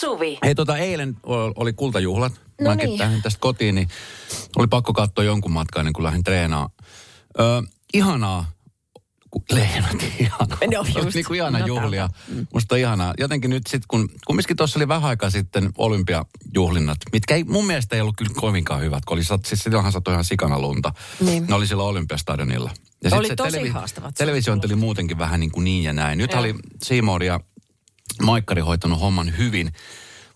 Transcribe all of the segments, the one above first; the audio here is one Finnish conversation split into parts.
Suvi. Hei tota, eilen oli kultajuhlat. No Mäkin niin. tähän tästä kotiin, niin oli pakko katsoa jonkun matkaa ennen kuin lähdin treenaamaan. Öö, ihanaa, lehdot, ihanaa. No just. niin kuin ihana No juhlia. Musta on ihanaa. Jotenkin nyt sitten, kun kumminkin tuossa oli vähän aikaa sitten olympiajuhlinnat, mitkä ei, mun mielestä ei ollut kyllä kovinkaan hyvät, kun oli, siis silloinhan satoi ihan sikana lunta. Niin. Ne oli silloin olympiastadionilla. Ja Oli tosi haastavat Televisiointi oli muutenkin vähän niin kuin niin ja näin. Nyt oli Seymour ja Maikkari hoitanut homman hyvin.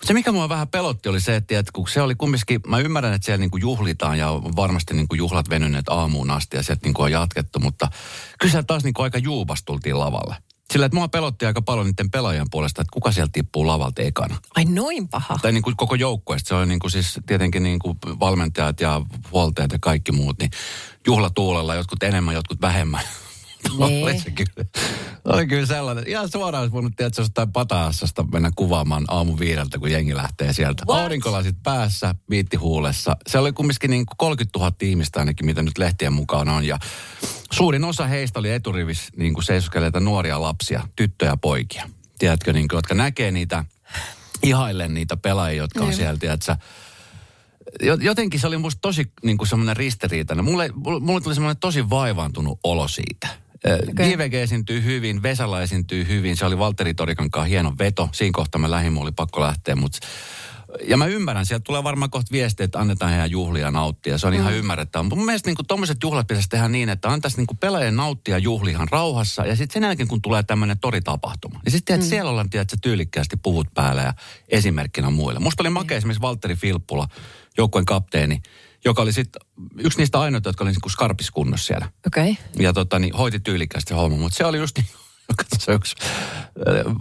Se, mikä mua vähän pelotti, oli se, että, kun se oli kumminkin, mä ymmärrän, että siellä niin kuin juhlitaan ja varmasti niin kuin juhlat venyneet aamuun asti ja sieltä niin kuin on jatkettu, mutta kyllä taas niin kuin aika juubas tultiin lavalle. Sillä, että mua pelotti aika paljon niiden pelaajien puolesta, että kuka sieltä tippuu lavalta ekana. Ai noin paha. Tai niin kuin koko joukkueesta. Se on niin kuin siis tietenkin niin kuin valmentajat ja huoltajat ja kaikki muut, niin juhlatuulella, jotkut enemmän, jotkut vähemmän. Niin. oli kyllä. Sellainen. Ihan suoraan olisi voinut tietysti jostain pataassasta mennä kuvaamaan aamu viideltä, kun jengi lähtee sieltä. What? Aurinkolasit päässä, viitti huulessa. Se oli kumminkin niin kuin 30 000 ihmistä ainakin, mitä nyt lehtien mukaan on. Ja suurin osa heistä oli eturivis niin kuin seisoskeleita nuoria lapsia, tyttöjä ja poikia. Tiedätkö, niin kuin, jotka näkee niitä, ihaillen niitä pelaajia, jotka on Niin. siellä, tiedätkö, Jo- jotenkin se oli musta tosi niin kuin semmoinen ristiriitainen. Mulle mulle tuli semmoinen tosi vaivaantunut olo siitä. Okay. JVG esiintyy hyvin, Vesala esiintyy hyvin. Se oli Valtteri Torikan kanssa hieno veto. Siinä kohtaa mä mulla oli pakko lähteä. Mut, ja mä ymmärrän, sieltä tulee varmaan kohta viesti, että annetaan heidän juhlia nauttia. Se on ihan ymmärrettävää. Mutta mun mielestä niin tuommoiset juhlat pitäisi tehdä niin, että antaisi niin pelaajien nauttia juhlihan rauhassa. Ja sitten sen jälkeen, kun tulee tämmöinen toritapahtuma, niin sitten mm. siellä ollaan, tiedät, tyylikkäästi puvut päällä ja esimerkkinä muille. Musta oli makea esimerkiksi Valtteri Filppula, joukkueen kapteeni, joka oli sitten yksi niistä ainoita, jotka oli niin skarpiskunnossa siellä. Okei. Okay. Ja tota, niin, hoiti tyylikkäästi homma, mutta se oli just niin, joka se yksi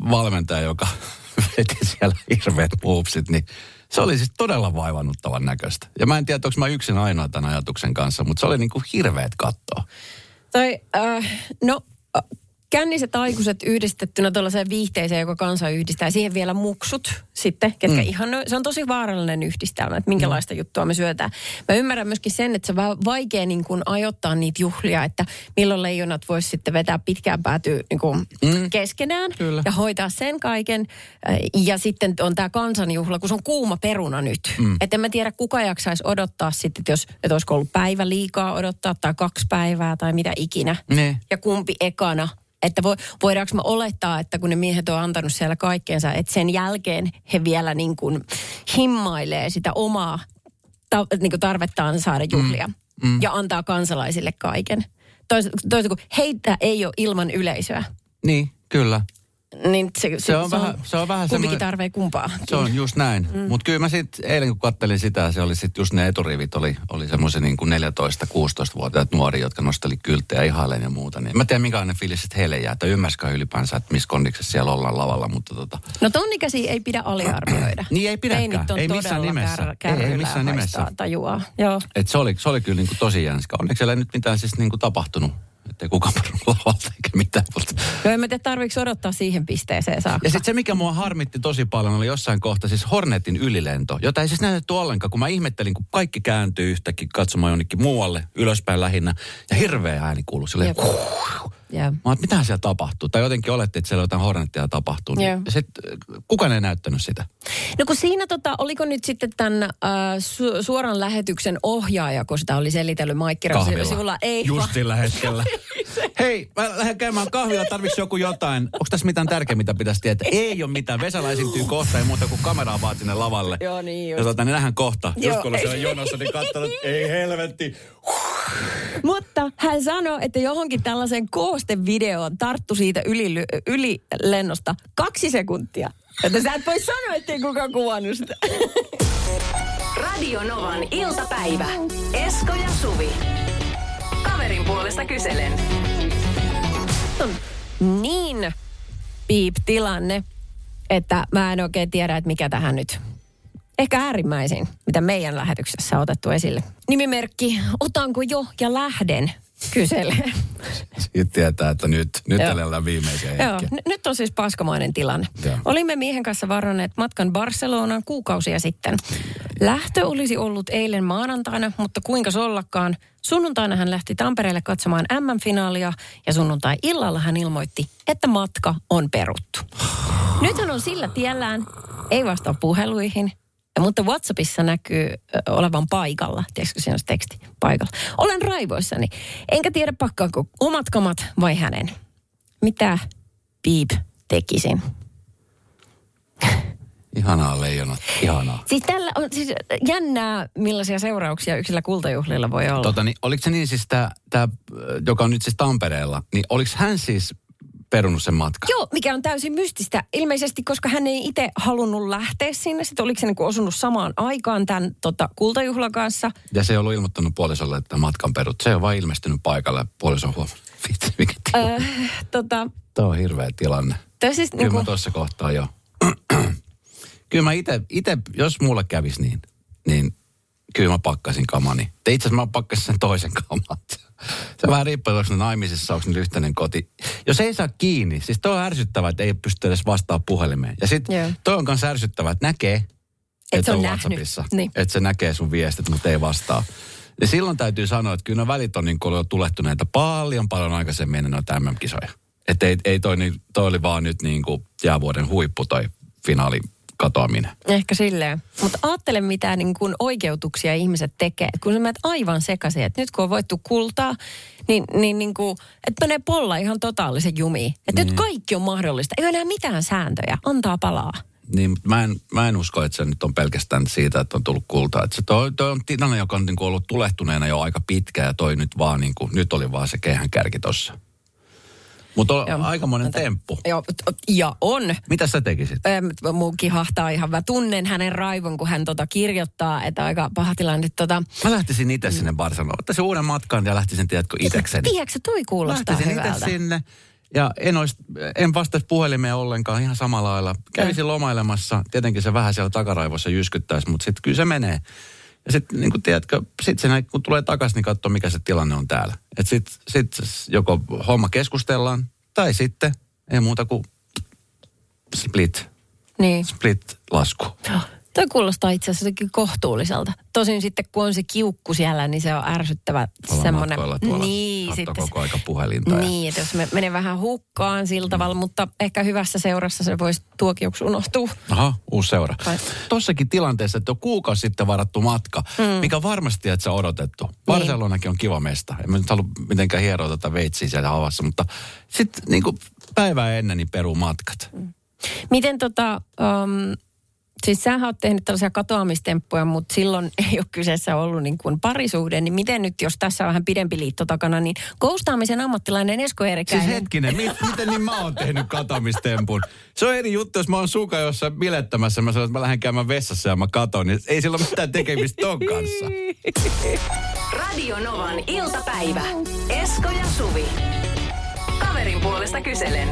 valmentaja, joka veti siellä hirveät puupsit, niin se oli siis todella vaivannuttavan näköistä. Ja mä en tiedä, onko mä yksin ainoa tämän ajatuksen kanssa, mutta se oli niin kuin hirveät kattoa. Tai, äh, no, känniset aikuiset yhdistettynä tuollaiseen viihteeseen, joka kansa yhdistää. Siihen vielä muksut sitten, ketkä mm. ihan, se on tosi vaarallinen yhdistelmä, että minkälaista mm. juttua me syötään. Mä ymmärrän myöskin sen, että se on vaikea niin kuin ajoittaa niitä juhlia, että milloin leijonat vois sitten vetää pitkään päätyä niin kuin mm. keskenään Kyllä. ja hoitaa sen kaiken. Äh, Ja sitten on tämä kansanjuhla, kun se on kuuma peruna nyt. Mm. Että en mä tiedä, kuka jaksaisi odottaa sitten, että jos että olisiko ollut päivä liikaa odottaa tai kaksi päivää tai mitä ikinä. Ne. Ja kumpi ekana. Että vo, voidaanko me olettaa, että kun ne miehet on antanut siellä kaikkeensa, että sen jälkeen he vielä niin kuin himmailee sitä omaa ta, niin kuin tarvettaan saada juhlia. Mm. Mm. Ja antaa kansalaisille kaiken. Toisin tois, kun heitä ei ole ilman yleisöä, Niin, kyllä. Niin se, Se on vähän- se on vähän kumpikin semmoinen- tarvee kumpaa. Se on just näin. Mm. Mutta kyllä mä sitten eilen kun kattelin sitä, se oli sitten just ne eturivit, oli, oli semmoisia niin kuin 14-16-vuotiaat nuoria, jotka nosteli kylttejä ihailen ja muuta. Niin. Mä tiedän, minkälainen fiilis sitten heille jää, että ymmärsikö ylipäänsä, että missä kondiksessa siellä ollaan lavalla, mutta tota, No tonnikäsi ei pidä aliarvioida. Niin ei pidäkään. Ei, on Ei missään nimessä. Kär, Ei, ei missään nimessä. Tajuaa. Joo. et se, oli, se oli kyllä niin kuin tosi jänskä. Onneksi siellä ei nyt mitään siis niin kuin tapahtunut. Että ei kukaan lavalta eikä mitään. Mutta No en mä tiedä, tarviiko odottaa siihen pisteeseen saakka. Ja sitten se, mikä mua harmitti tosi paljon, oli jossain kohtaa siis Hornetin ylilento, jota ei siis näytetty ollenkaan, kun mä ihmettelin, kun kaikki kääntyy yhtäkkiä katsomaan jonnekin muualle, ylöspäin lähinnä, ja hirveä ääni kuului silleen, Jep. Jep. Mä oon, mitä siellä tapahtuu? Tai jotenkin oletti, että siellä jotain Hornettia tapahtuu. Niin sit, kukaan ei näyttänyt sitä. No kun siinä tota, oliko nyt sitten tämän äh, su- suoran lähetyksen ohjaaja, kun sitä oli selitellyt Maikkira Kahvilla. sivulla? Ei, Just sillä hetkellä. Hei, mä lähden käymään kahvilla, tarvitsisi joku jotain. Onko tässä mitään tärkeää, mitä pitäisi tietää? Ei ole mitään. Vesala esiintyy kohta, ei muuta kuin kameraa vaan sinne lavalle. Joo, niin just. Ja tota, niin nähdään kohta. Joo, Just kun siellä jonossa, niin katsonut, ei helvetti. Mutta hän sanoi, että johonkin tällaiseen koostevideoon tarttu siitä yli, ylilennosta kaksi sekuntia. Että sä et voi sanoa, ettei kukaan kuvannut sitä. Radio Novan iltapäivä. Esko ja Suvi. Kaverin puolesta kyselen. On niin piip tilanne, että mä en oikein tiedä, että mikä tähän nyt. Ehkä äärimmäisin, mitä meidän lähetyksessä on otettu esille. Nimimerkki, otanko jo ja lähden, kyselee. Siitä tietää, että nyt, nyt elellään viimeisiä Joo, n- nyt on siis paskamainen tilanne. Joo. Olimme miehen kanssa varanneet matkan Barcelonaan kuukausia sitten. Lähtö olisi ollut eilen maanantaina, mutta kuinka ollakaan. Sunnuntaina hän lähti Tampereelle katsomaan MM-finaalia ja sunnuntai-illalla hän ilmoitti, että matka on peruttu. Nyt hän on sillä tiellään, ei vastaa puheluihin, mutta WhatsAppissa näkyy olevan paikalla. Tiedätkö, siinä olisi teksti paikalla. Olen raivoissani. Enkä tiedä pakkaanko omat kamat vai hänen. Mitä Piip tekisin? Ihanaa leijonat, ihanaa. Siis tällä on siis jännää, millaisia seurauksia yksillä kultajuhlilla voi olla. Tota, niin, oliko se niin siis tämä, tää, joka on nyt siis Tampereella, niin oliko hän siis perunut sen matkan? Joo, mikä on täysin mystistä. Ilmeisesti, koska hän ei itse halunnut lähteä sinne. Sitten oliko se niin osunut samaan aikaan tämän tota, kultajuhlan kanssa. Ja se ei ollut ilmoittanut puolisolle, että matkan perut. Se on vain ilmestynyt paikalle ja puoliso on huomannut. Vitsi, mikä tilanne. Öö, tota, Tuo on hirveä tilanne. toi siis Kyllä niin kuin, tuossa kohtaa jo. Kyllä mä itse, ite, jos mulle kävisi niin, niin kyllä mä pakkasin kamani. Te itse asiassa mä pakkasin sen toisen kamat. Se vähän riippuu, onko ne naimisissa, onko ne yhteinen koti. Jos ei saa kiinni, siis toi on ärsyttävää, että ei pysty edes vastaa puhelimeen. Ja sitten toi on myös ärsyttävää, että näkee, Et se on on. WhatsAppissa. Niin. Että se näkee sun viestit, mutta ei vastaa. Ja silloin täytyy sanoa, että kyllä ne välit on niin kuin jo tulehtuneita paljon paljon aikaisemmin ennen noita MM-kisoja. Että ei, ei toi, niin- toi oli vaan nyt niin kuin jäävuoden huippu toi finaali katoaminen. Ehkä silleen. Mutta ajattele, mitä niin kuin oikeutuksia ihmiset tekee. Et kun sä menet aivan sekaisin, että nyt kun on voittu kultaa, niin, niin, niin kuin, että menee polla ihan totaalisen jumiin. Että Niin. nyt kaikki on mahdollista. Ei ole enää mitään sääntöjä. Antaa palaa. Niin, mutta mä en, mä en usko, että se nyt on pelkästään siitä, että on tullut kultaa. Että se toi, toi on tilanne, joka on niin kuin ollut tulehtuneena jo aika pitkään ja toi nyt vaan niin kuin, nyt oli vaan se kehän kärki tossa. Mutta Joo. aikamoinen temppu. Joo, ja on. Mitä sä tekisit? Öm, Muu kihahtaa ihan. Mä tunnen hänen raivon, kun hän tota kirjoittaa, että aika paha tilanne. Tota, Mä lähtisin itse sinne Barcelonaan. Ottaisin uuden matkan ja lähtisin, tiedätkö, itekseni. tiedätkö, toi kuulostaa Lähtisin hyvältä. sinne. Ja en, ois, en vastaisi puhelimeen ollenkaan ihan samalla lailla. Kävisin lomailemassa. Tietenkin se vähän siellä takaraivossa jyskyttäisi, mutta sitten kyllä se menee. Ja sitten niin kuin tiedätkö, sit se kun tulee takaisin, niin katsoo mikä se tilanne on täällä. Että sitten sit joko homma keskustellaan, tai sitten ei muuta kuin split, Niin. split lasku. Toi kuulostaa itse asiassa jotenkin kohtuulliselta. Tosin sitten kun on se kiukku siellä, niin se on ärsyttävä Olla semmoinen. tuolla, Niin, sitten koko aika puhelinta. ja- Niin, että jos me menee vähän hukkaan sillä tavalla, mutta ehkä hyvässä seurassa se voisi tuokioksi unohtua. Aha, uusi seura. Vai- Tossakin tilanteessa, että on kuukausi sitten varattu matka, mm. mikä varmasti, että se on odotettu. Barcelonakin on kiva mesta. En mä nyt halua mitenkään hieroa tätä veitsiä siellä havassa, mutta sitten niin päivää ennen niin peruu matkat. Miten tota, um, siis sähän oot tehnyt tällaisia katoamistemppuja, mutta silloin ei ole kyseessä ollut niin kuin parisuhde, niin miten nyt, jos tässä on vähän pidempi liitto takana, niin koustaamisen ammattilainen Esko Siis Eerikäinen. hetkinen, mi- miten niin mä oon tehnyt katomistempun? Se on eri juttu, jos mä oon suka jossain bilettämässä, mä sanon, että mä lähden käymään vessassa ja mä katon, niin ei sillä ole mitään tekemistä ton kanssa. Radio Novan iltapäivä. Esko ja Suvi. Kaverin puolesta kyselen.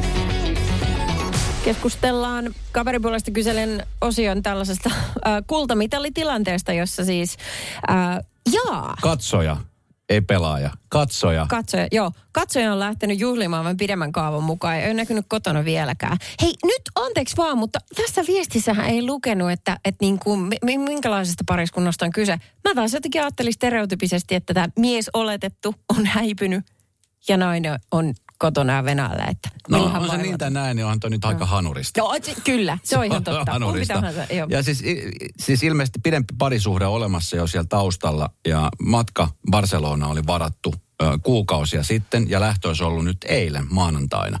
Keskustellaan kaveripuolesta kyselen osion tällaisesta äh, kultamitalitilanteesta, jossa siis, äh, jaa, Katsoja, ei pelaaja. Katsoja. katsoja, joo, katsoja on lähtenyt juhlimaan vain pidemmän kaavan mukaan. Ei ole näkynyt kotona vieläkään. Hei, nyt anteeksi vaan, mutta tässä viestissähän ei lukenut, että, että niin kuin, mi- minkälaisesta pariskunnasta on kyse. Mä taas jotenkin ajattelin stereotypisesti, että tämä mies oletettu on häipynyt ja nainen on kotona ja Venäjällä. Että No on se niin tai näin, niin onhan toi nyt aika hanurista. Joo, se- kyllä, se on ihan totta. Hanurista. tahansa, joo. Ja siis, siis ilmeisesti pidempi parisuhde on olemassa jo siellä taustalla. Ja matka Barcelona oli varattu ö, kuukausia sitten ja lähtö olisi ollut nyt eilen maanantaina.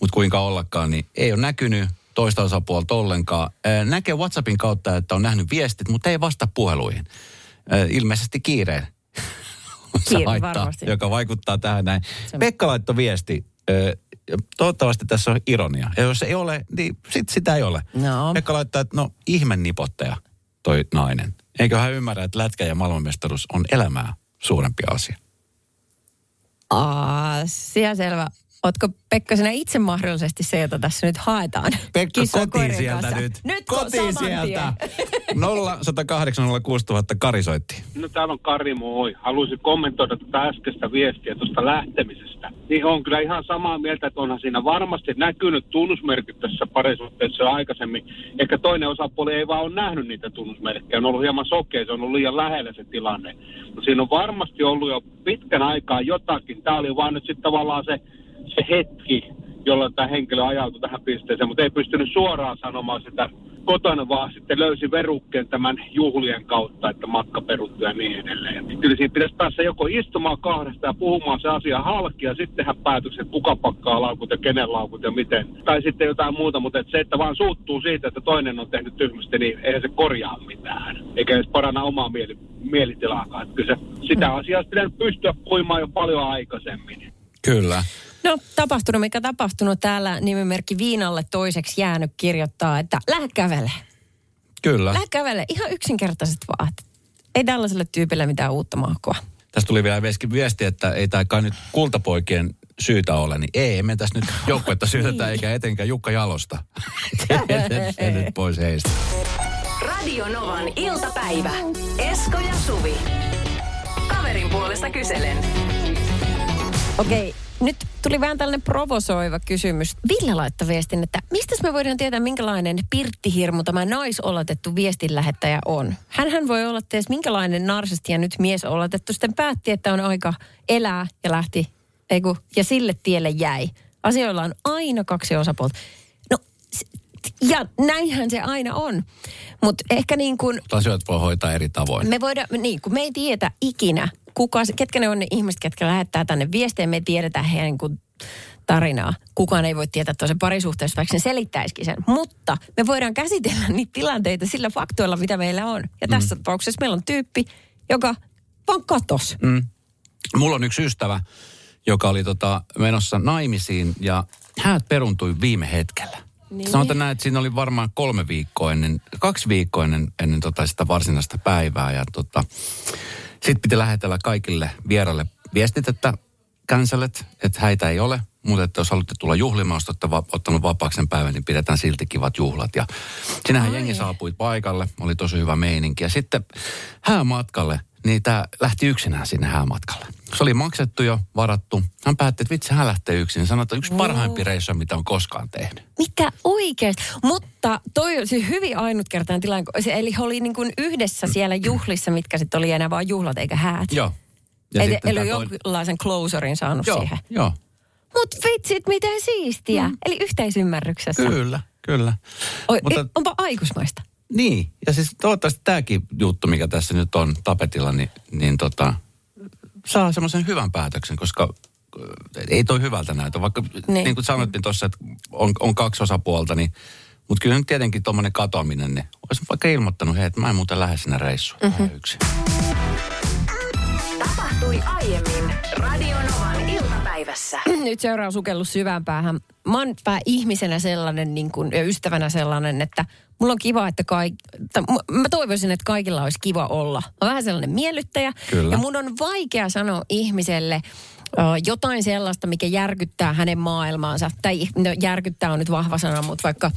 Mutta kuinka ollakaan, niin ei ole näkynyt toista osapuolta ollenkaan. Näkee WhatsAppin kautta, että on nähnyt viestit, mutta ei vasta puheluihin. Ilmeisesti kiireen. Se Kiire, haittaa, varmasti. joka vaikuttaa tähän näin. Se- Pekka laittoi viesti. Ö, Toivottavasti tässä on ironia. Ja jos ei ole, niin sit sitä ei ole. No. Pekka laittaa, että no ihmen nipottaja toi nainen. Eikö hän ymmärrä, että lätkä ja maailmanmestaruus on elämää suurempi asia? Asia selvä. Ootko Pekka sinä itse mahdollisesti se, jota tässä nyt haetaan? Pekka, Kissan kotiin sieltä kanssa. nyt. Nyt kotiin saman sieltä. tien. 0 108 06000 Kari soitti. No täällä on Kari, moi. Haluaisin kommentoida tätä äskeistä viestiä tuosta lähtemisestä. Niin on kyllä ihan samaa mieltä, että onhan siinä varmasti näkynyt tunnusmerkit tässä parisuhteessa aikaisemmin. Ehkä toinen osapuoli ei vaan ole nähnyt niitä tunnusmerkkejä. On ollut hieman sokea, se on ollut liian lähellä se tilanne. Mutta siinä on varmasti ollut jo pitkän aikaa jotakin. Tämä oli vaan nyt sitten tavallaan se, se hetki, jolloin tämä henkilö ajautui tähän pisteeseen, mutta ei pystynyt suoraan sanomaan sitä kotona, vaan sitten löysi verukkeen tämän juhlien kautta, että matka peruttu ja niin edelleen. Ja kyllä siinä pitäisi päässä joko istumaan kahdesta ja puhumaan se asia halki ja sitten tehdä päätökset, kuka pakkaa laukut ja kenen laukut ja miten. Tai sitten jotain muuta, mutta että se, että vaan suuttuu siitä, että toinen on tehnyt tyhmästi, niin eihän se korjaa mitään. Eikä edes paranna omaa mieli, mielitilaakaan. Että kyllä se, sitä Hmm. asiaa pitänyt pystyä puimaan jo paljon aikaisemmin. Kyllä. No, tapahtunut mikä tapahtunut täällä nimimerkki Viinalle toiseksi jäänyt kirjoittaa, että lähde kävele. Kyllä. Lähde kävele. Ihan yksinkertaisesti vaan. että Ei tällaiselle tyypille mitään uutta mahkoa. Tästä tuli vielä viesti- että ei tämä nyt kultapoikien syytä ole, niin ei, emme tässä nyt joukkuetta syytetä eikä etenkään Jukka Jalosta. Se nyt pois heistä. Radio Novan iltapäivä. Esko ja Suvi. Kaverin puolesta kyselen. Okei, nyt tuli vähän tällainen provosoiva kysymys. Ville laittoi viestin, että mistä me voidaan tietää, minkälainen pirttihirmu tämä naisoletettu viestinlähettäjä on? Hänhän voi olla ties minkälainen narsisti ja nyt miesoletettu sitten päätti, että on aika elää ja lähti, ei kun, ja sille tielle jäi. Asioilla on aina kaksi osapuolta. No, ja näinhän se aina on. Mutta ehkä niin kuin asioita voi hoitaa eri tavoin. me voidaan, niin kun me ei tiedä ikinä, kuka, ketkä ne on ne ihmiset, ketkä lähettää tänne viestejä, me ei tiedetä heidän niin kuin tarinaa. Kukaan ei voi tietää toisen parisuhteessa, vaikka se selittäisikin sen. Mutta me voidaan käsitellä niitä tilanteita sillä faktoilla, mitä meillä on. Ja tässä tapauksessa meillä on tyyppi, joka vaan katos. Mm. Mulla on yksi ystävä, joka oli tota, menossa naimisiin ja häät peruntui viime hetkellä. Niin. Sanotaan näin, että siinä oli varmaan kolme viikkoa ennen, kaksi viikkoa ennen, ennen tota sitä varsinaista päivää. Ja tota, sitten piti lähetellä kaikille vieraille viestit, että cancelet, että häitä ei ole. Mutta että jos haluatte tulla juhlimaan, jos olette va- ottanut vapaaksi sen päivän, niin pidetään silti kivat juhlat. Ja sinähän Ai. jengi saapui paikalle, oli tosi hyvä meininki. Ja sitten häämatkalle, niin tämä lähti yksinään sinne häämatkalle. Se oli maksettu jo, varattu. Hän päätti, että vitsi, hän lähtee yksin. Sanoi, että yksi parhaimpia reissuja, mitä on koskaan tehnyt. Mitä oikeasti? Mutta toi on siis hyvin ainutkertainen tilanne. Eli he oli niin kuin yhdessä siellä juhlissa, mitkä sitten oli enää vaan juhlat eikä häät. Joo. Eli, sitten eli tää jonkinlaisen closerin saanut Joo, siihen. joo. Mut vitsit, miten siistiä. Mm. Eli yhteisymmärryksessä. Kyllä, kyllä. Oi, Mutta- Mutta... Onpa aikuismaista. Niin, ja siis toivottavasti tämäkin juttu, mikä tässä nyt on tapetilla, niin, niin tota, saa semmoisen hyvän päätöksen, koska äh, ei toi hyvältä näytä. Vaikka niin, Niin. kuin sanottiin tuossa, että on, on kaksi osapuolta, niin mutta kyllä nyt tietenkin tuommoinen katoaminen, niin olisi vaikka ilmoittanut, hei, että mä en muuten lähde sinne reissuun mm-hmm. yksin. Tapahtui aiemmin Radio Novan iltapäivässä. Nyt seuraa sukellus syvään päähän. Mä oon pää ihmisenä sellainen niin kuin, ja ystävänä sellainen, että mulla on kiva, että kaik... mä toivoisin, että kaikilla olisi kiva olla. Mä oon vähän sellainen miellyttäjä. Kyllä. Ja mun on vaikea sanoa ihmiselle jotain sellaista, mikä järkyttää hänen maailmaansa. Tai no, järkyttää on nyt vahva sana, mutta vaikka,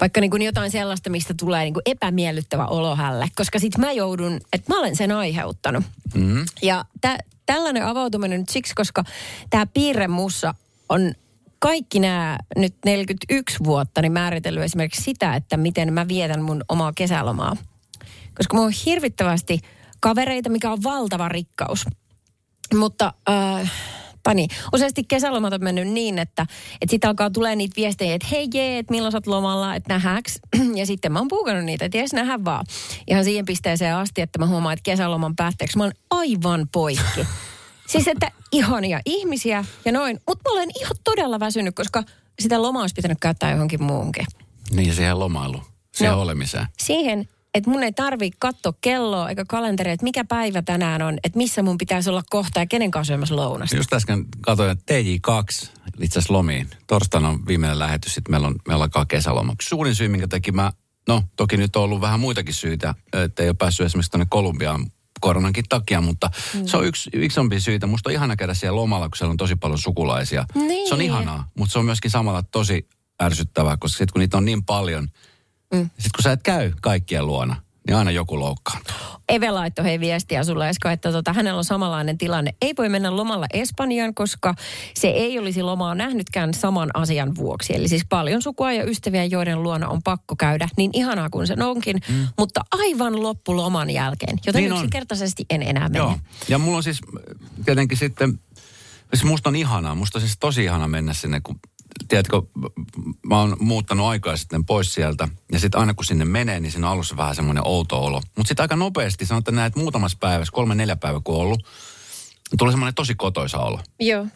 vaikka niin kuin jotain sellaista, mistä tulee niin kuin epämiellyttävä olo hälle. Koska sit mä joudun, että mä olen sen aiheuttanut. Mm-hmm. Ja tä, tällainen avautuminen nyt siksi, koska tämä piirre mussa on kaikki nämä nyt 41 vuotta niin määritellyt esimerkiksi sitä, että miten mä vietän mun omaa kesälomaa. Koska mulla on hirvittävästi kavereita, mikä on valtava rikkaus. Mutta äh, tai niin, useasti kesälomat on mennyt niin, että, että sitten alkaa tulee niitä viestejä, että hei jee, että milloin sä oot lomalla, että nähäks. Ja sitten mä oon puukannut niitä, että jes nähdä vaan. Ihan siihen pisteeseen asti, että mä huomaan, että kesäloman päätteeksi mä oon aivan poikki. siis että ihania ihmisiä ja noin, mutta mä olen ihan todella väsynyt, koska sitä lomaa olisi pitänyt käyttää johonkin muuhunkin. Niin siihen lomailuun, siihen No. olemiseen. Siihen, että mun ei tarvi katsoa kelloa eikä kalenteria, että mikä päivä tänään on, että missä mun pitäisi olla kohta ja kenen kanssa syömässä lounasta. Just äsken katsoin, että TJ2 itse asiassa lomiin. Torstaina on viimeinen lähetys, sitten meillä, on, meillä alkaa kesäloma. Suurin syy, minkä takia mä, no toki nyt on ollut vähän muitakin syitä, että ei ole päässyt esimerkiksi tuonne Kolumbiaan koronankin takia, mutta mm. se on yksi isompi syitä. Musta on ihana käydä siellä lomalla, kun siellä on tosi paljon sukulaisia. Niin. Se on ihanaa, mutta se on myöskin samalla tosi ärsyttävää, koska sitten kun niitä on niin paljon, mm. sitten kun sä et käy kaikkien luona, niin aina joku loukkaantuu. Eve laittoi hei viestiä sulle Esko, että tota, hänellä on samanlainen tilanne. Ei voi mennä lomalla Espanjaan, koska se ei olisi lomaa nähnytkään saman asian vuoksi. Eli siis paljon sukua ja ystäviä, joiden luona on pakko käydä. Niin ihanaa kuin se onkin, mm. mutta aivan loppuloman jälkeen. Joten Niin niin on. yksinkertaisesti en enää mene. Joo. Ja mulla on siis äh, tietenkin sitten, siis musta on ihanaa, musta on siis tosi ihana mennä sinne, kun tiedätkö, mä oon muuttanut aikaa sitten pois sieltä. Ja sitten aina kun sinne menee, niin siinä on alussa vähän semmoinen outo olo. Mutta sitten aika nopeasti, sanotaan näin, että muutamassa päivässä, kolme neljä päivää kun on ollut, tulee semmoinen tosi kotoisa olo. Joo.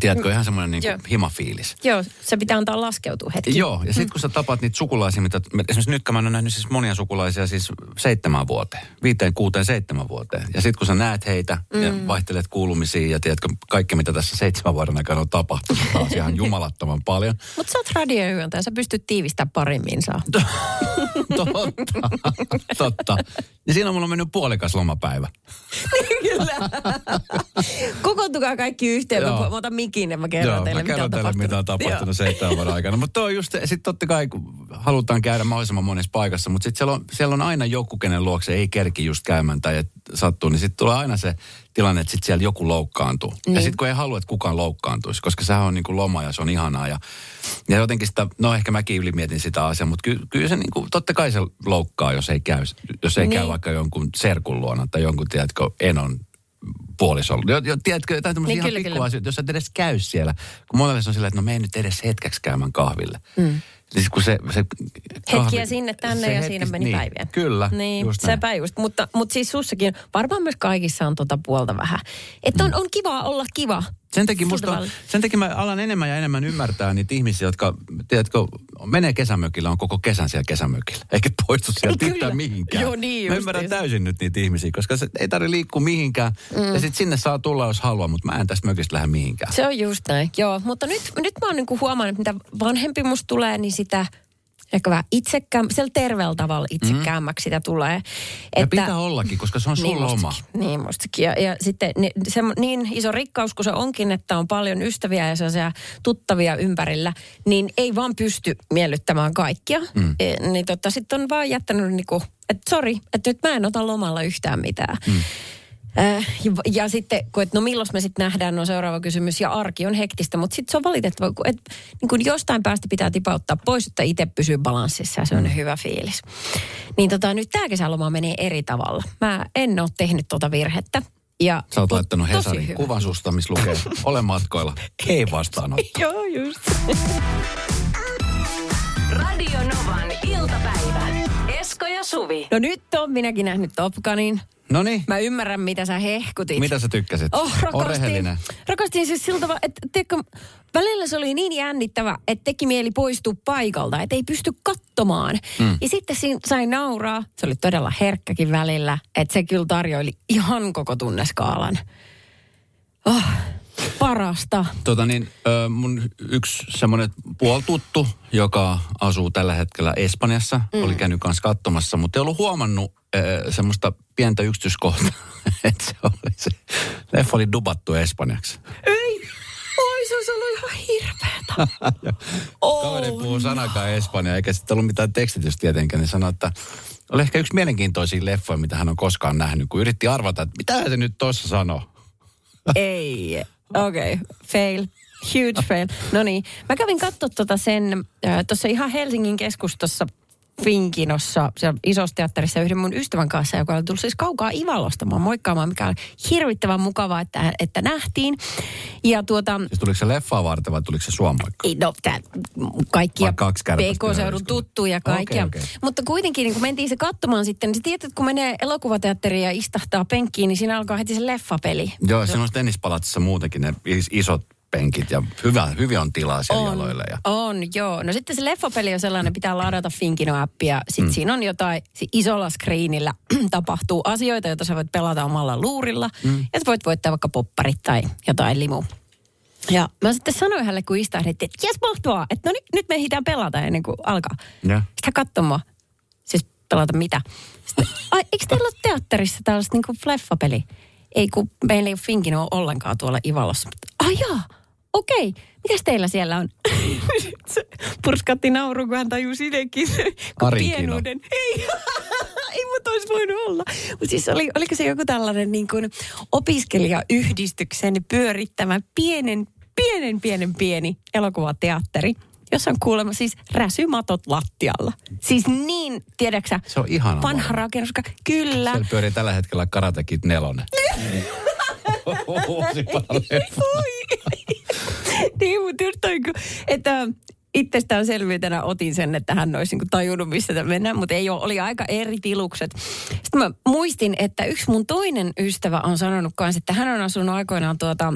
Tiedätkö, ihan semmoinen niin Joo. himafiilis. Joo, se pitää antaa laskeutua hetki. Joo, ja sitten kun sä tapaat niitä sukulaisia, mitä, esimerkiksi nyt mä oon nähnyt siis monia sukulaisia siis seitsemän vuoteen, viiteen, kuuteen, seitsemän vuoteen. Ja sitten kun sä näet heitä mm. ja vaihtelet kuulumisia ja tiedätkö, kaikki mitä tässä seitsemän vuoden aikana on tapahtunut, taas ihan jumalattoman paljon. Mutta sä oot radioyöntä ja sä pystyt tiivistämään paremmin saa. Totta, totta. Ja siinä mulla on mennyt puolikas lomapäivä. Kyllä. Kokoontukaa kaikki yhteen. Joo. mä otan mikin ja mä kerron Joo, teille, mä kerron mitä on teille, tapahtunut. mitä on tapahtunut seitsemän vuoden aikana. Mutta toi on just, sitten totta kai kun halutaan käydä mahdollisimman monessa paikassa, mutta sitten siellä on, siellä on aina joku, kenen luokse ei kerki just käymään tai et sattuu, niin sitten tulee aina se tilanne, että sitten siellä joku loukkaantuu. Niin. Ja Niin. sitten kun ei halua, että kukaan loukkaantuisi, koska sehän on niin kuin loma ja se on ihanaa. Ja, ja jotenkin sitä, no ehkä mäkin ylimietin sitä asiaa, mutta ky, kyllä se niin kuin, totta kai se loukkaa, jos ei käy, jos ei niin. käy Niin. vaikka jonkun serkun luona tai jonkun, tiedätkö, enon puolisolla. Jo, jo, tiedätkö, jotain tämmöisiä Niin, ihan pikkuasioita, jos et edes käy siellä. Kun monelle se on silleen, että no mene nyt edes hetkeksi käymään kahville. Mm. Siis kun se, se Hetkiä sinne tänne se ja siinä meni niin, päiviä. Kyllä, Niin, just sepä näin. just. Mutta, mutta siis sussakin, varmaan myös kaikissa on tuota puolta vähän. Että on, on kiva olla kiva. Sen takia, musta, lailla. sen takia mä alan enemmän ja enemmän ymmärtää niitä ihmisiä, jotka, tiedätkö, menee kesämökillä, on koko kesän siellä kesämökillä. Eikä poistu sieltä Kyllä. yhtään mihinkään. Joo, niin Mä ymmärrän täysin nyt niitä ihmisiä, koska se ei tarvitse liikkua mihinkään. Mm. Ja sitten sinne saa tulla, jos haluaa, mutta mä en tästä mökistä lähde mihinkään. Se on just näin, joo. Mutta nyt, nyt mä oon niinku huomannut, että mitä vanhempi musta tulee, niin sitä ehkä vähän itsekään, siellä terveellä tavalla itsekäämmäksi sitä tulee. Ja pitää ollakin, koska se on sun niin loma. mustakin, Niin mustakin. Ja, ja sitten ni, se, niin iso rikkaus kuin se onkin, että on paljon ystäviä ja sellaisia tuttavia ympärillä, niin ei vaan pysty miellyttämään kaikkia. Mm. E, niin tota, sitten on vaan jättänyt niinku, että sori, että nyt mä en ota lomalla yhtään mitään. Mm. Äh, ja, ja sitten, kun, että no milloin me sitten nähdään, on seuraava kysymys. Ja arki on hektistä, mutta sitten se on valitettava, kun, et, niin kun jostain päästä pitää tipauttaa pois, että itse pysyy balanssissa ja se on mm. hyvä fiilis. Niin tota, nyt tämä kesäloma menee eri tavalla. Mä en ole tehnyt tota virhettä. Ja Sä oot laittanut Hesarin kuvan susta, missä lukee, ole matkoilla, ei vastaanotto. Joo, just. Radio Novan iltapäivä. Esko ja Suvi. No nyt on minäkin nähnyt Top Gunin. No niin, Mä ymmärrän, mitä sä hehkutit. mitä sä tykkäsit? Oh, rakastin. Rakastin siis sillä tavalla, että tiedätkö, välillä se oli niin jännittävä, että teki mieli poistua paikalta, että ei pysty katsomaan. Mm. Ja sitten siinä sai nauraa. Se oli todella herkkäkin välillä, että se kyllä tarjoili ihan koko tunneskaalan. Oh, parasta. Tota niin, mun yksi semmoinen puoltuttu, joka asuu tällä hetkellä Espanjassa, mm. oli käynyt kanssa katsomassa, mutta ei ollut huomannut semmoista pientä yksityiskohtaa, että se oli se, leffa oli dubattu espanjaksi. Ei! Oi, se olisi ollut ihan hirveetä. Oh, Kaveri puhuu sanakaan espanjaa, eikä sitten ollut mitään tekstitystä tietenkään, niin sanoi, että oli ehkä yksi mielenkiintoisia leffoja, mitä hän on koskaan nähnyt, kun yritti arvata, että mitä se nyt tuossa sanoo. Ei. Okei, okay. fail. Huge fail. No niin, mä kävin katsoa tota sen äh, tuossa ihan Helsingin keskustassa Finkinossa, siellä isossa teatterissa yhden mun ystävän kanssa, joka oli tullut siis kaukaa Ivalosta mua moikkaamaan, mikä on hirvittävän mukavaa, että, että nähtiin. Ja tuota, Siis tuliko se leffaa varten vai tuliko se ei, no, tää, kaikkia PK-seudun tuttuja kaikkia. Okei, okei. Mutta kuitenkin, niin kun mentiin se katsomaan sitten, niin sä tiedät, että kun menee elokuvateatteriin ja istahtaa penkkiin, niin siinä alkaa heti se leffapeli. Joo, siinä on tennispalatsissa muutenkin ne is- isot penkit ja hyvä, hyvin on tilaa siellä On, jaloille. Ja... on, joo. No sitten se leffapeli on sellainen, pitää ladata Finkino-appi ja sitten mm. siinä on jotain, isolla screenillä tapahtuu asioita, joita sä voit pelata omalla luurilla. Mm. Ja sä voit voittaa vaikka popparit tai jotain limu. Ja mä sitten sanoin hänelle, kun istahdettiin, että jes mahtavaa, että no niin, nyt me ehditään pelata ennen kuin alkaa. Hän katsoi mua. Siis pelata mitä? Sitten, ai, eikö teillä ole teatterissa tällaista niin leffapeli? Ei, kun meillä ei ole Finkino ollenkaan tuolla Ivalossa. Ai jaa, okei. Mitäs teillä siellä on? Se purskatti nauru, kun hän kun Arinkino. pienuuden. Ei, ei mutta olisi voinut olla. Mutta siis oli, oliko se joku tällainen niin kuin opiskelijayhdistyksen pyörittämä pienen, pienen, pienen pieni elokuvateatteri, jossa on kuulemma siis räsymatot lattialla. Siis niin, tiedäksä, Se on ihana vanha maailma. rakennus. Kyllä. Siellä pyörii tällä hetkellä Karate Kid nelonen. Uusi leffa. Oi. Niin, mutta just toi, että itsestäänselvyytenä otin sen, että hän olisi niin tajunnut, missä mennään, mutta ei ole, oli aika eri tilukset. Sitten mä muistin, että yksi mun toinen ystävä on sanonut kanssa, että hän on asunut aikoinaan tuota,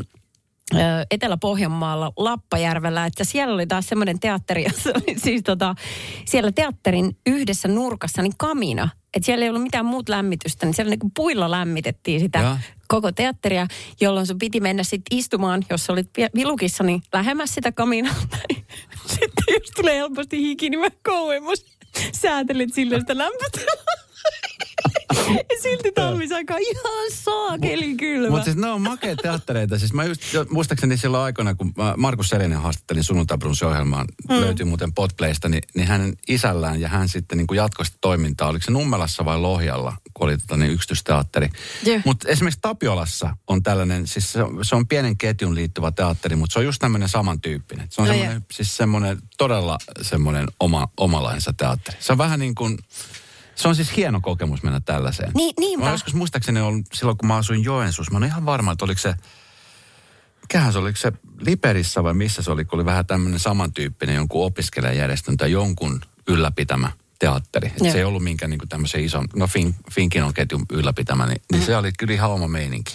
Etelä-Pohjanmaalla Lappajärvellä, että siellä oli taas semmoinen teatteri, jossa oli siis tota, siellä teatterin yhdessä nurkassa niin kamina. Että siellä ei ollut mitään muut lämmitystä, niin siellä niin puilla lämmitettiin sitä Joo. koko teatteria, jolloin sun piti mennä sitten istumaan, jos sä olit vi- vilukissa, niin lähemmäs sitä kaminalta. Sitten jos tulee helposti hiki, niin mä kauemmas säätelit sille sitä lämpötilaa. ja silti talvisaika ihan saakeli kylmä. Mutta siis ne on makeita teattereita. Siis mä just, muistaakseni silloin aikoina, kun mä Markus Selinen haastattelin sunnuntabrunsi-ohjelmaan, mm. löytyi muuten Podplaysta, niin, niin hänen isällään ja hän sitten niin jatkoi sitä toimintaa. Oliko se Nummelassa vai Lohjalla, kun oli tota, niin yksityisteatteri. Joo. Mutta esimerkiksi Tapiolassa on tällainen, siis se, on- se on pienen ketjun liittyvä teatteri, mutta se on just tämmöinen samantyyppinen. Se on No semmoinen, siis semmoinen todella semmoinen oma, omalainsa teatteri. Se on vähän niin kuin, se on siis hieno kokemus mennä tällaiseen. Niin- niinpä. Mä joskus muistaakseni on silloin, kun mä asuin Joensuussa, mä olin ihan varma, että oliko se, mikähän se oli, oliko se Liperissä vai missä se oli, kun oli vähän tämmöinen samantyyppinen jonkun opiskelijajärjestön tai jonkun ylläpitämä teatteri. Et se ei ollut minkään niin tämmöisen ison, no fin, Finkin on ketjun ylläpitämä, niin, niin se oli kyllä ihan oma meininki.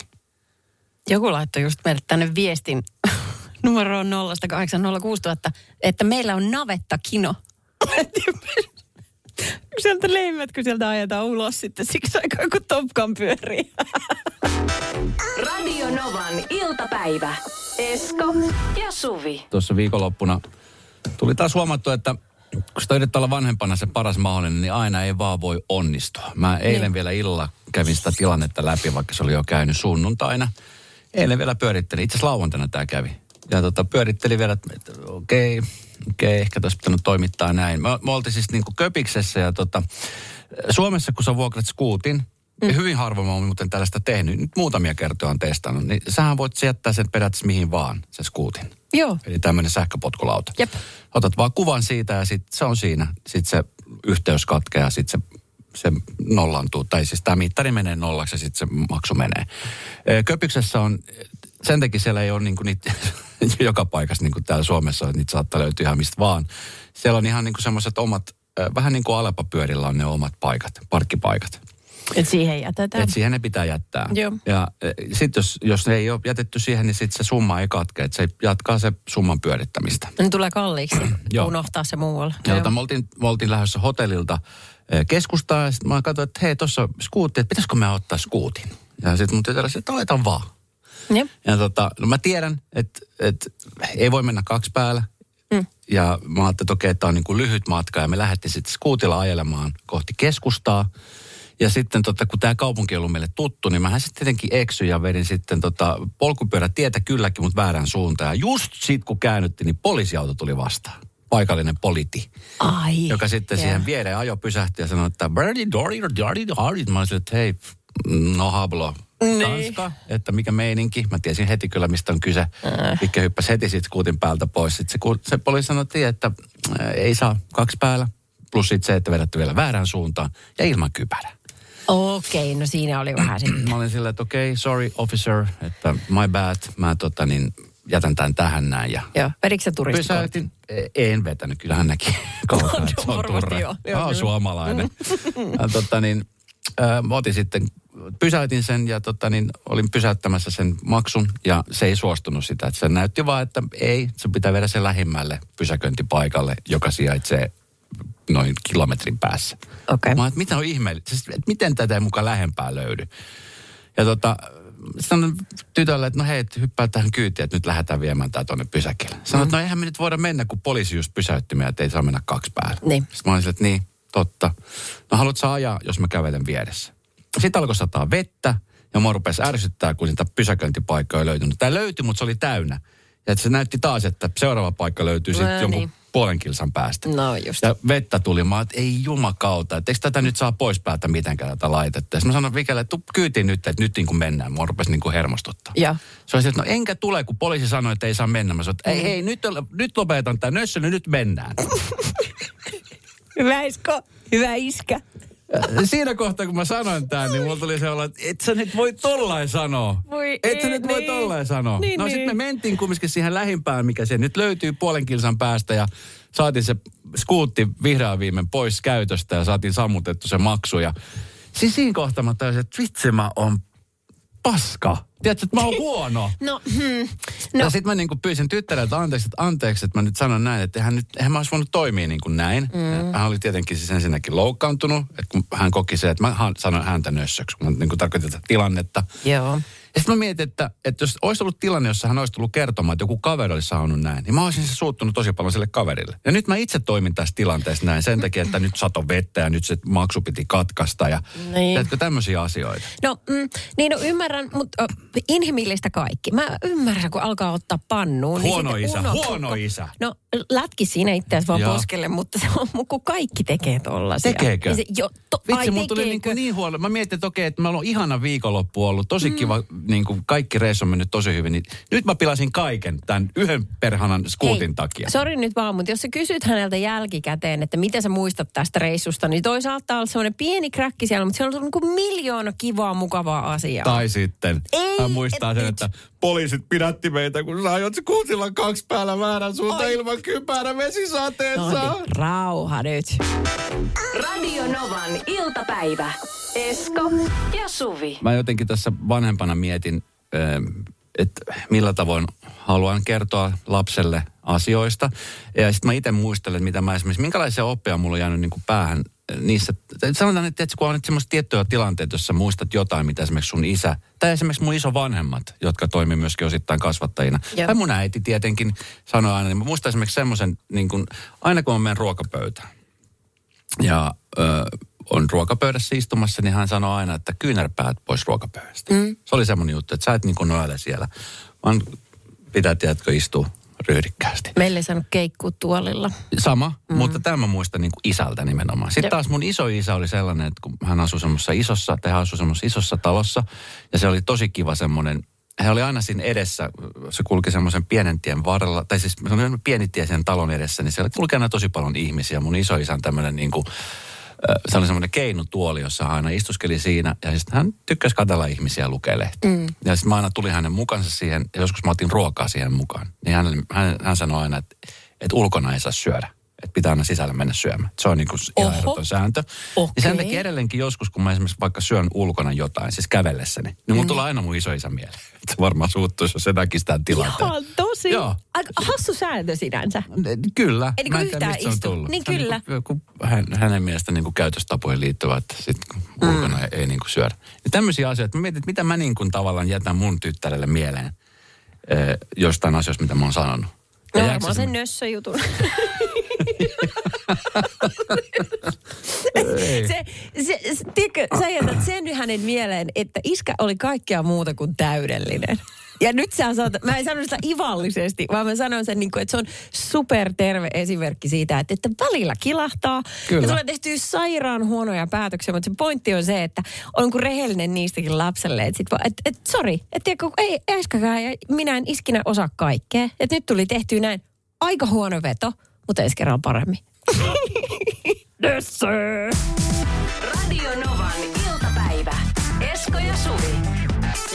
Joku laittoi just meille tänne viestin numero 0806000, että meillä on navetta kino. sieltä leimet, kun sieltä ajetaan ulos sitten siksi aikaa, kun Top Gun pyörii. Radio Novan iltapäivä. Esko ja Suvi. Tuossa viikonloppuna tuli taas huomattu, että kun sitä yrittää olla vanhempana se paras mahdollinen, niin aina ei vaan voi onnistua. Mä eilen Niin. vielä illalla kävin sitä tilannetta läpi, vaikka se oli jo käynyt sunnuntaina. Eilen vielä pyörittelin, itse asiassa lauantaina tämä kävi. Ja tota, pyörittelin vielä, että että okei, okei, ehkä tässä pitänyt toimittaa näin. Me, me oltiin siis niin kuin köpiksessä ja tota, Suomessa kun sä vuokrat skuutin, mm. hyvin harvoin mä oon muuten tällaista tehnyt, nyt muutamia kertoja on testannut, niin sähän voit jättää sen periaatteessa mihin vaan, se skuutin. Joo. Eli tämmöinen sähköpotkulauta. Jep. Otat vaan kuvan siitä ja sit se on siinä. Sitten se yhteys katkeaa ja sitten se, se nollantuu. Tai siis tämä mittari menee nollaksi ja sitten se maksu menee. Ö, Köpyksessä on, sen takia siellä ei ole niinku niitä joka paikassa niin kuin täällä Suomessa, että niitä saattaa löytyä ihan mistä vaan. Siellä on ihan niinku semmoiset omat, vähän niin kuin Alepa-pyörillä on ne omat paikat, parkkipaikat. Et siihen jätetään. Et siihen ne pitää jättää. Joo. Ja sitten jos, jos ne ei ole jätetty siihen, niin sitten se summa ei katke. Että se jatkaa se summan pyörittämistä. Ne tulee kalliiksi Joo. unohtaa se muualla. Ja Joo. tota, me, oltiin, me oltiin lähdössä hotellilta eh, keskustaan ja sitten mä katsoin, että hei, tuossa skuutti, että pitäisikö me ottaa skuutin? Ja sitten mun tytär sanoi, että otetaan vaan. Jep. Ja tota, no mä tiedän, että, että ei voi mennä kaksi päällä. Mm. Ja mä ajattelin, että okei, tämä on niin kuin lyhyt matka ja me lähdettiin sitten skuutilla ajelemaan kohti keskustaa. Ja sitten tota, kun tämä kaupunki on ollut meille tuttu, niin mähän sitten tietenkin eksyin ja vedin sitten tota, polkupyörätietä kylläkin, mutta väärään suuntaan. Ja just sitten kun käännyttiin, niin poliisiauto tuli vastaan. Paikallinen politi Ai. joka sitten Joo. siihen viereen ajo pysähti ja sanoi, että Birdie, Dory, Dory, Dory. Mä olisin, että hei, no hablo. Niin. Tanska, että mikä meininki. Mä tiesin heti kyllä, mistä on kyse. Äh. Pikke hyppäsi heti siitä skuutin päältä pois. Sitten se, se poliisi sanoi, että, äh, ei saa kaksi päällä. Plus sitten se, että vedätte vielä väärään suuntaan ja ilman kypärää. Okei, no siinä oli vähän sitten. Mä olin silleen, että okei, okay, sorry officer, että my bad. Mä tota niin, jätän tämän tähän näin ja Joo, vedikö turistikortin? Pysäytin. E- En vetänyt, kyllähän näki kaukaa, että se on turre. joo. Joo, Mä oon suomalainen. ja, tota niin, äh, mä otin sitten, pysäytin sen ja tota niin, olin pysäyttämässä sen maksun ja se ei suostunut sitä. Että se näytti vaan, että ei, se pitää viedä sen lähimmälle pysäköintipaikalle, joka sijaitsee noin kilometrin päässä. Okei. Mä että mitä on ihmeellistä, siis, että miten tätä ei mukaan lähempää löydy. Ja tota, sanon tytölle, että no hei, hyppää tähän kyytiin, että nyt lähdetään viemään tää tuonne pysäkille. Sanoin, että no eihän me nyt voida mennä, kun poliisi just pysäytti meidät, että ei saa mennä kaksi päällä. Niin. Sitten mä olin silleen, että niin, totta. No haluat sä ajaa, jos mä kävelen vieressä. Sitten alkoi sataa vettä, ja mua rupesi ärsyttää, kun niitä pysäköintipaikkoja ei löytynyt. Tämä löytyi, mutta se oli täynnä. Ja se näytti taas, että seuraava paikka löytyy sitten No jonkun niin. puolen kilsan päästä. No just. Ja vettä tuli. Mä että ei jumakauta, että eikö tätä nyt saa pois päältä mitenkään tätä laitetta. Sitten mä sanoin Vikelle, että kyytiin nyt, että nyt niin kuin mennään. Mua rupesi niin kuin hermostuttaa. Joo. Se oli että no enkä tule, kun poliisi sanoi, että ei saa mennä. Mä sanoin, että ei, hei, nyt, nyt lopetan tämän nössön, nyt mennään. Hyvä isko, hyvä iskä. Siinä kohtaa, kun mä sanoin tämän, niin mulla tuli se olla, että et sä nyt voi tollain sanoa. Voi et sä ei, nyt voi niin. tollain sanoa. Niin, no niin. sitten me mentiin kumminkin siihen lähimpään, mikä se nyt löytyy puolen kilsan päästä ja saatiin se skuutti vihreän viimein pois käytöstä ja saatiin sammutettu se maksu. Ja siis siinä kohtaa mä tajusin, että vitsi mä oon paska. Tiedätkö, että mä oon huono. No, hmm. No. Ja sitten mä niinku pyysin tyttäreltä anteeksi, että anteeksi, että mä nyt sanon näin, että hän nyt, eihän mä olisi voinut toimia niin kuin näin. Mm. Hän oli tietenkin siis ensinnäkin loukkaantunut, että kun hän koki se, että mä sanoin häntä nössöksi, kun mä niin kuin tarkoitin tätä tilannetta. joo. Sitten mä mietin, että, että jos olisi ollut tilanne, jossa hän olisi tullut kertomaan, että joku kaveri olisi saanut näin, niin mä olisin se suuttunut tosi paljon sille kaverille. Ja nyt mä itse toimin tässä tilanteessa näin sen takia, että nyt sato vettä ja nyt se maksu piti katkaista ja Niin. tiedätkö, tämmöisiä asioita. No, mm, niin no ymmärrän, mutta inhimillistä kaikki. Mä ymmärrän, kun alkaa ottaa pannuun. Huono niin isä, unohtuu- huono isä. No, lätki siinä itseäsi vaan Joo. poskelle, mutta se on, kun kaikki tekee tollasia. Tekeekö? Ja Se, jo, to, Vitsi, ai, mulla tuli niin, niin huono. Mä mietin, että okei, että meillä on ihana viikonloppu ollut, tosi mm. kiva, niin kuin kaikki reissu on mennyt tosi hyvin. Niin nyt mä pilasin kaiken tämän yhden perhanan skuutin Hei, takia. Sori nyt vaan, mutta jos sä kysyt häneltä jälkikäteen, että mitä sä muistat tästä reissusta, niin toi saattaa olla semmoinen pieni kräkki siellä, mutta siellä on niin kuin miljoona kivaa, mukavaa asiaa. Tai sitten Ei, hän muistaa et sen, nyt. että poliisit pidätti meitä, kun sä ajot skuutilla kaksi päällä väärän suuntaan Ai. ilman kypärä vesisateessa. no niin, rauha nyt. Radio Novan iltapäivä. Esko ja Suvi. Mä jotenkin tässä vanhempana mietin, ähm, että millä tavoin haluan kertoa lapselle asioista. Ja sitten mä itse muistelen, mitä mä esimerkiksi, minkälaisia oppeja mulla on jäänyt niin kuin päähän äh, niissä. Sanotaan, että kun on semmoista tiettyjä tilanteita, jossa muistat jotain, mitä esimerkiksi sun isä, tai esimerkiksi mun isovanhemmat, jotka toimii myöskin osittain kasvattajina. Joo. Tai mun äiti tietenkin sanoi aina, niin mä muistan esimerkiksi semmoisen, niin kuin, aina kun on meidän ruokapöytä, ja ö, on ruokapöydässä istumassa, niin hän sanoo aina, että kyynärpäät pois ruokapöydästä. Mm. Se oli semmoinen juttu, että sä et niin kuin siellä, vaan pitää, tiedätkö, istua ryhdikkäästi. Meille ei saanut keikkuu tuolilla. Sama, mm. mutta tämä mä muistan niin kuin isältä nimenomaan. Sitten Jep. taas mun iso isä oli sellainen, että kun hän asui semmoisessa isossa, hän asui semmoisessa isossa talossa, ja se oli tosi kiva semmoinen, hän oli aina siinä edessä, se kulki semmoisen pienen tien varrella, tai siis pieni tie sen talon edessä, niin siellä kulki aina tosi paljon ihmisiä. Mun iso isän tämmöinen niin kuin, se oli semmoinen keinutuoli, jossa hän aina istuskeli siinä, ja sitten hän tykkäsi katsella ihmisiä lukea lehtiä. Mm. Ja sitten mä aina tulin hänen mukansa siihen, ja joskus mä otin ruokaa siihen mukaan. Niin hän, hän, hän sanoi aina, että, että ulkona ei saa syödä. Että pitää aina sisällä mennä syömään. Se on niin kuin ihan ehdoton sääntö. Okei. Ja sen takia edelleenkin joskus, kun mä esimerkiksi vaikka syön ulkona jotain, siis kävellessäni, niin mun tulee aina mun isoisä mieleen. Että se varmaan suuttuisi, jos se näkisi tämän tilanteen. Ihan tosi. Joo. Aika hassu sääntö sinänsä. Kyllä. Ei niinku Mä en tiedä, yhtään mistä se on istu. tullut. Niin Se on kyllä. Niinku, joku hän, hänen mielestä niin kuin käytöstapoihin liittyvä, että sitten kun Mm. ulkona ei, ei niin kuin syödä. Ja tämmöisiä asioita, mä mietin, että mitä mä niin kuin tavallaan jätän mun tyttärelle mieleen eh, jostain asioista, mitä mä oon sanonut. Ja No varmaan se sen nössöjutun. se, se, se, tiedätkö, sä jätät sen hänen mieleen, että iskä oli kaikkea muuta kuin täydellinen. Ja nyt sä saat, mä en sano sitä ivallisesti, vaan mä sanon sen, niin kuin, että se on superterve esimerkki siitä, että, että välillä kilahtaa. Kyllä. Ja tulee tehtyä sairaan huonoja päätöksiä, mutta se pointti on se, että on kuin rehellinen niistäkin lapselle. Että sit vaan, et, et, sori, että ei äskäkään ja minä en iskinä osaa kaikkea. Että nyt tuli tehtyä näin aika huono veto, mutta ensi kerralla paremmin. Nössö! Radio Novan iltapäivä. Esko ja Suvi.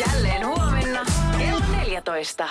Jälleen huomenna kello 14.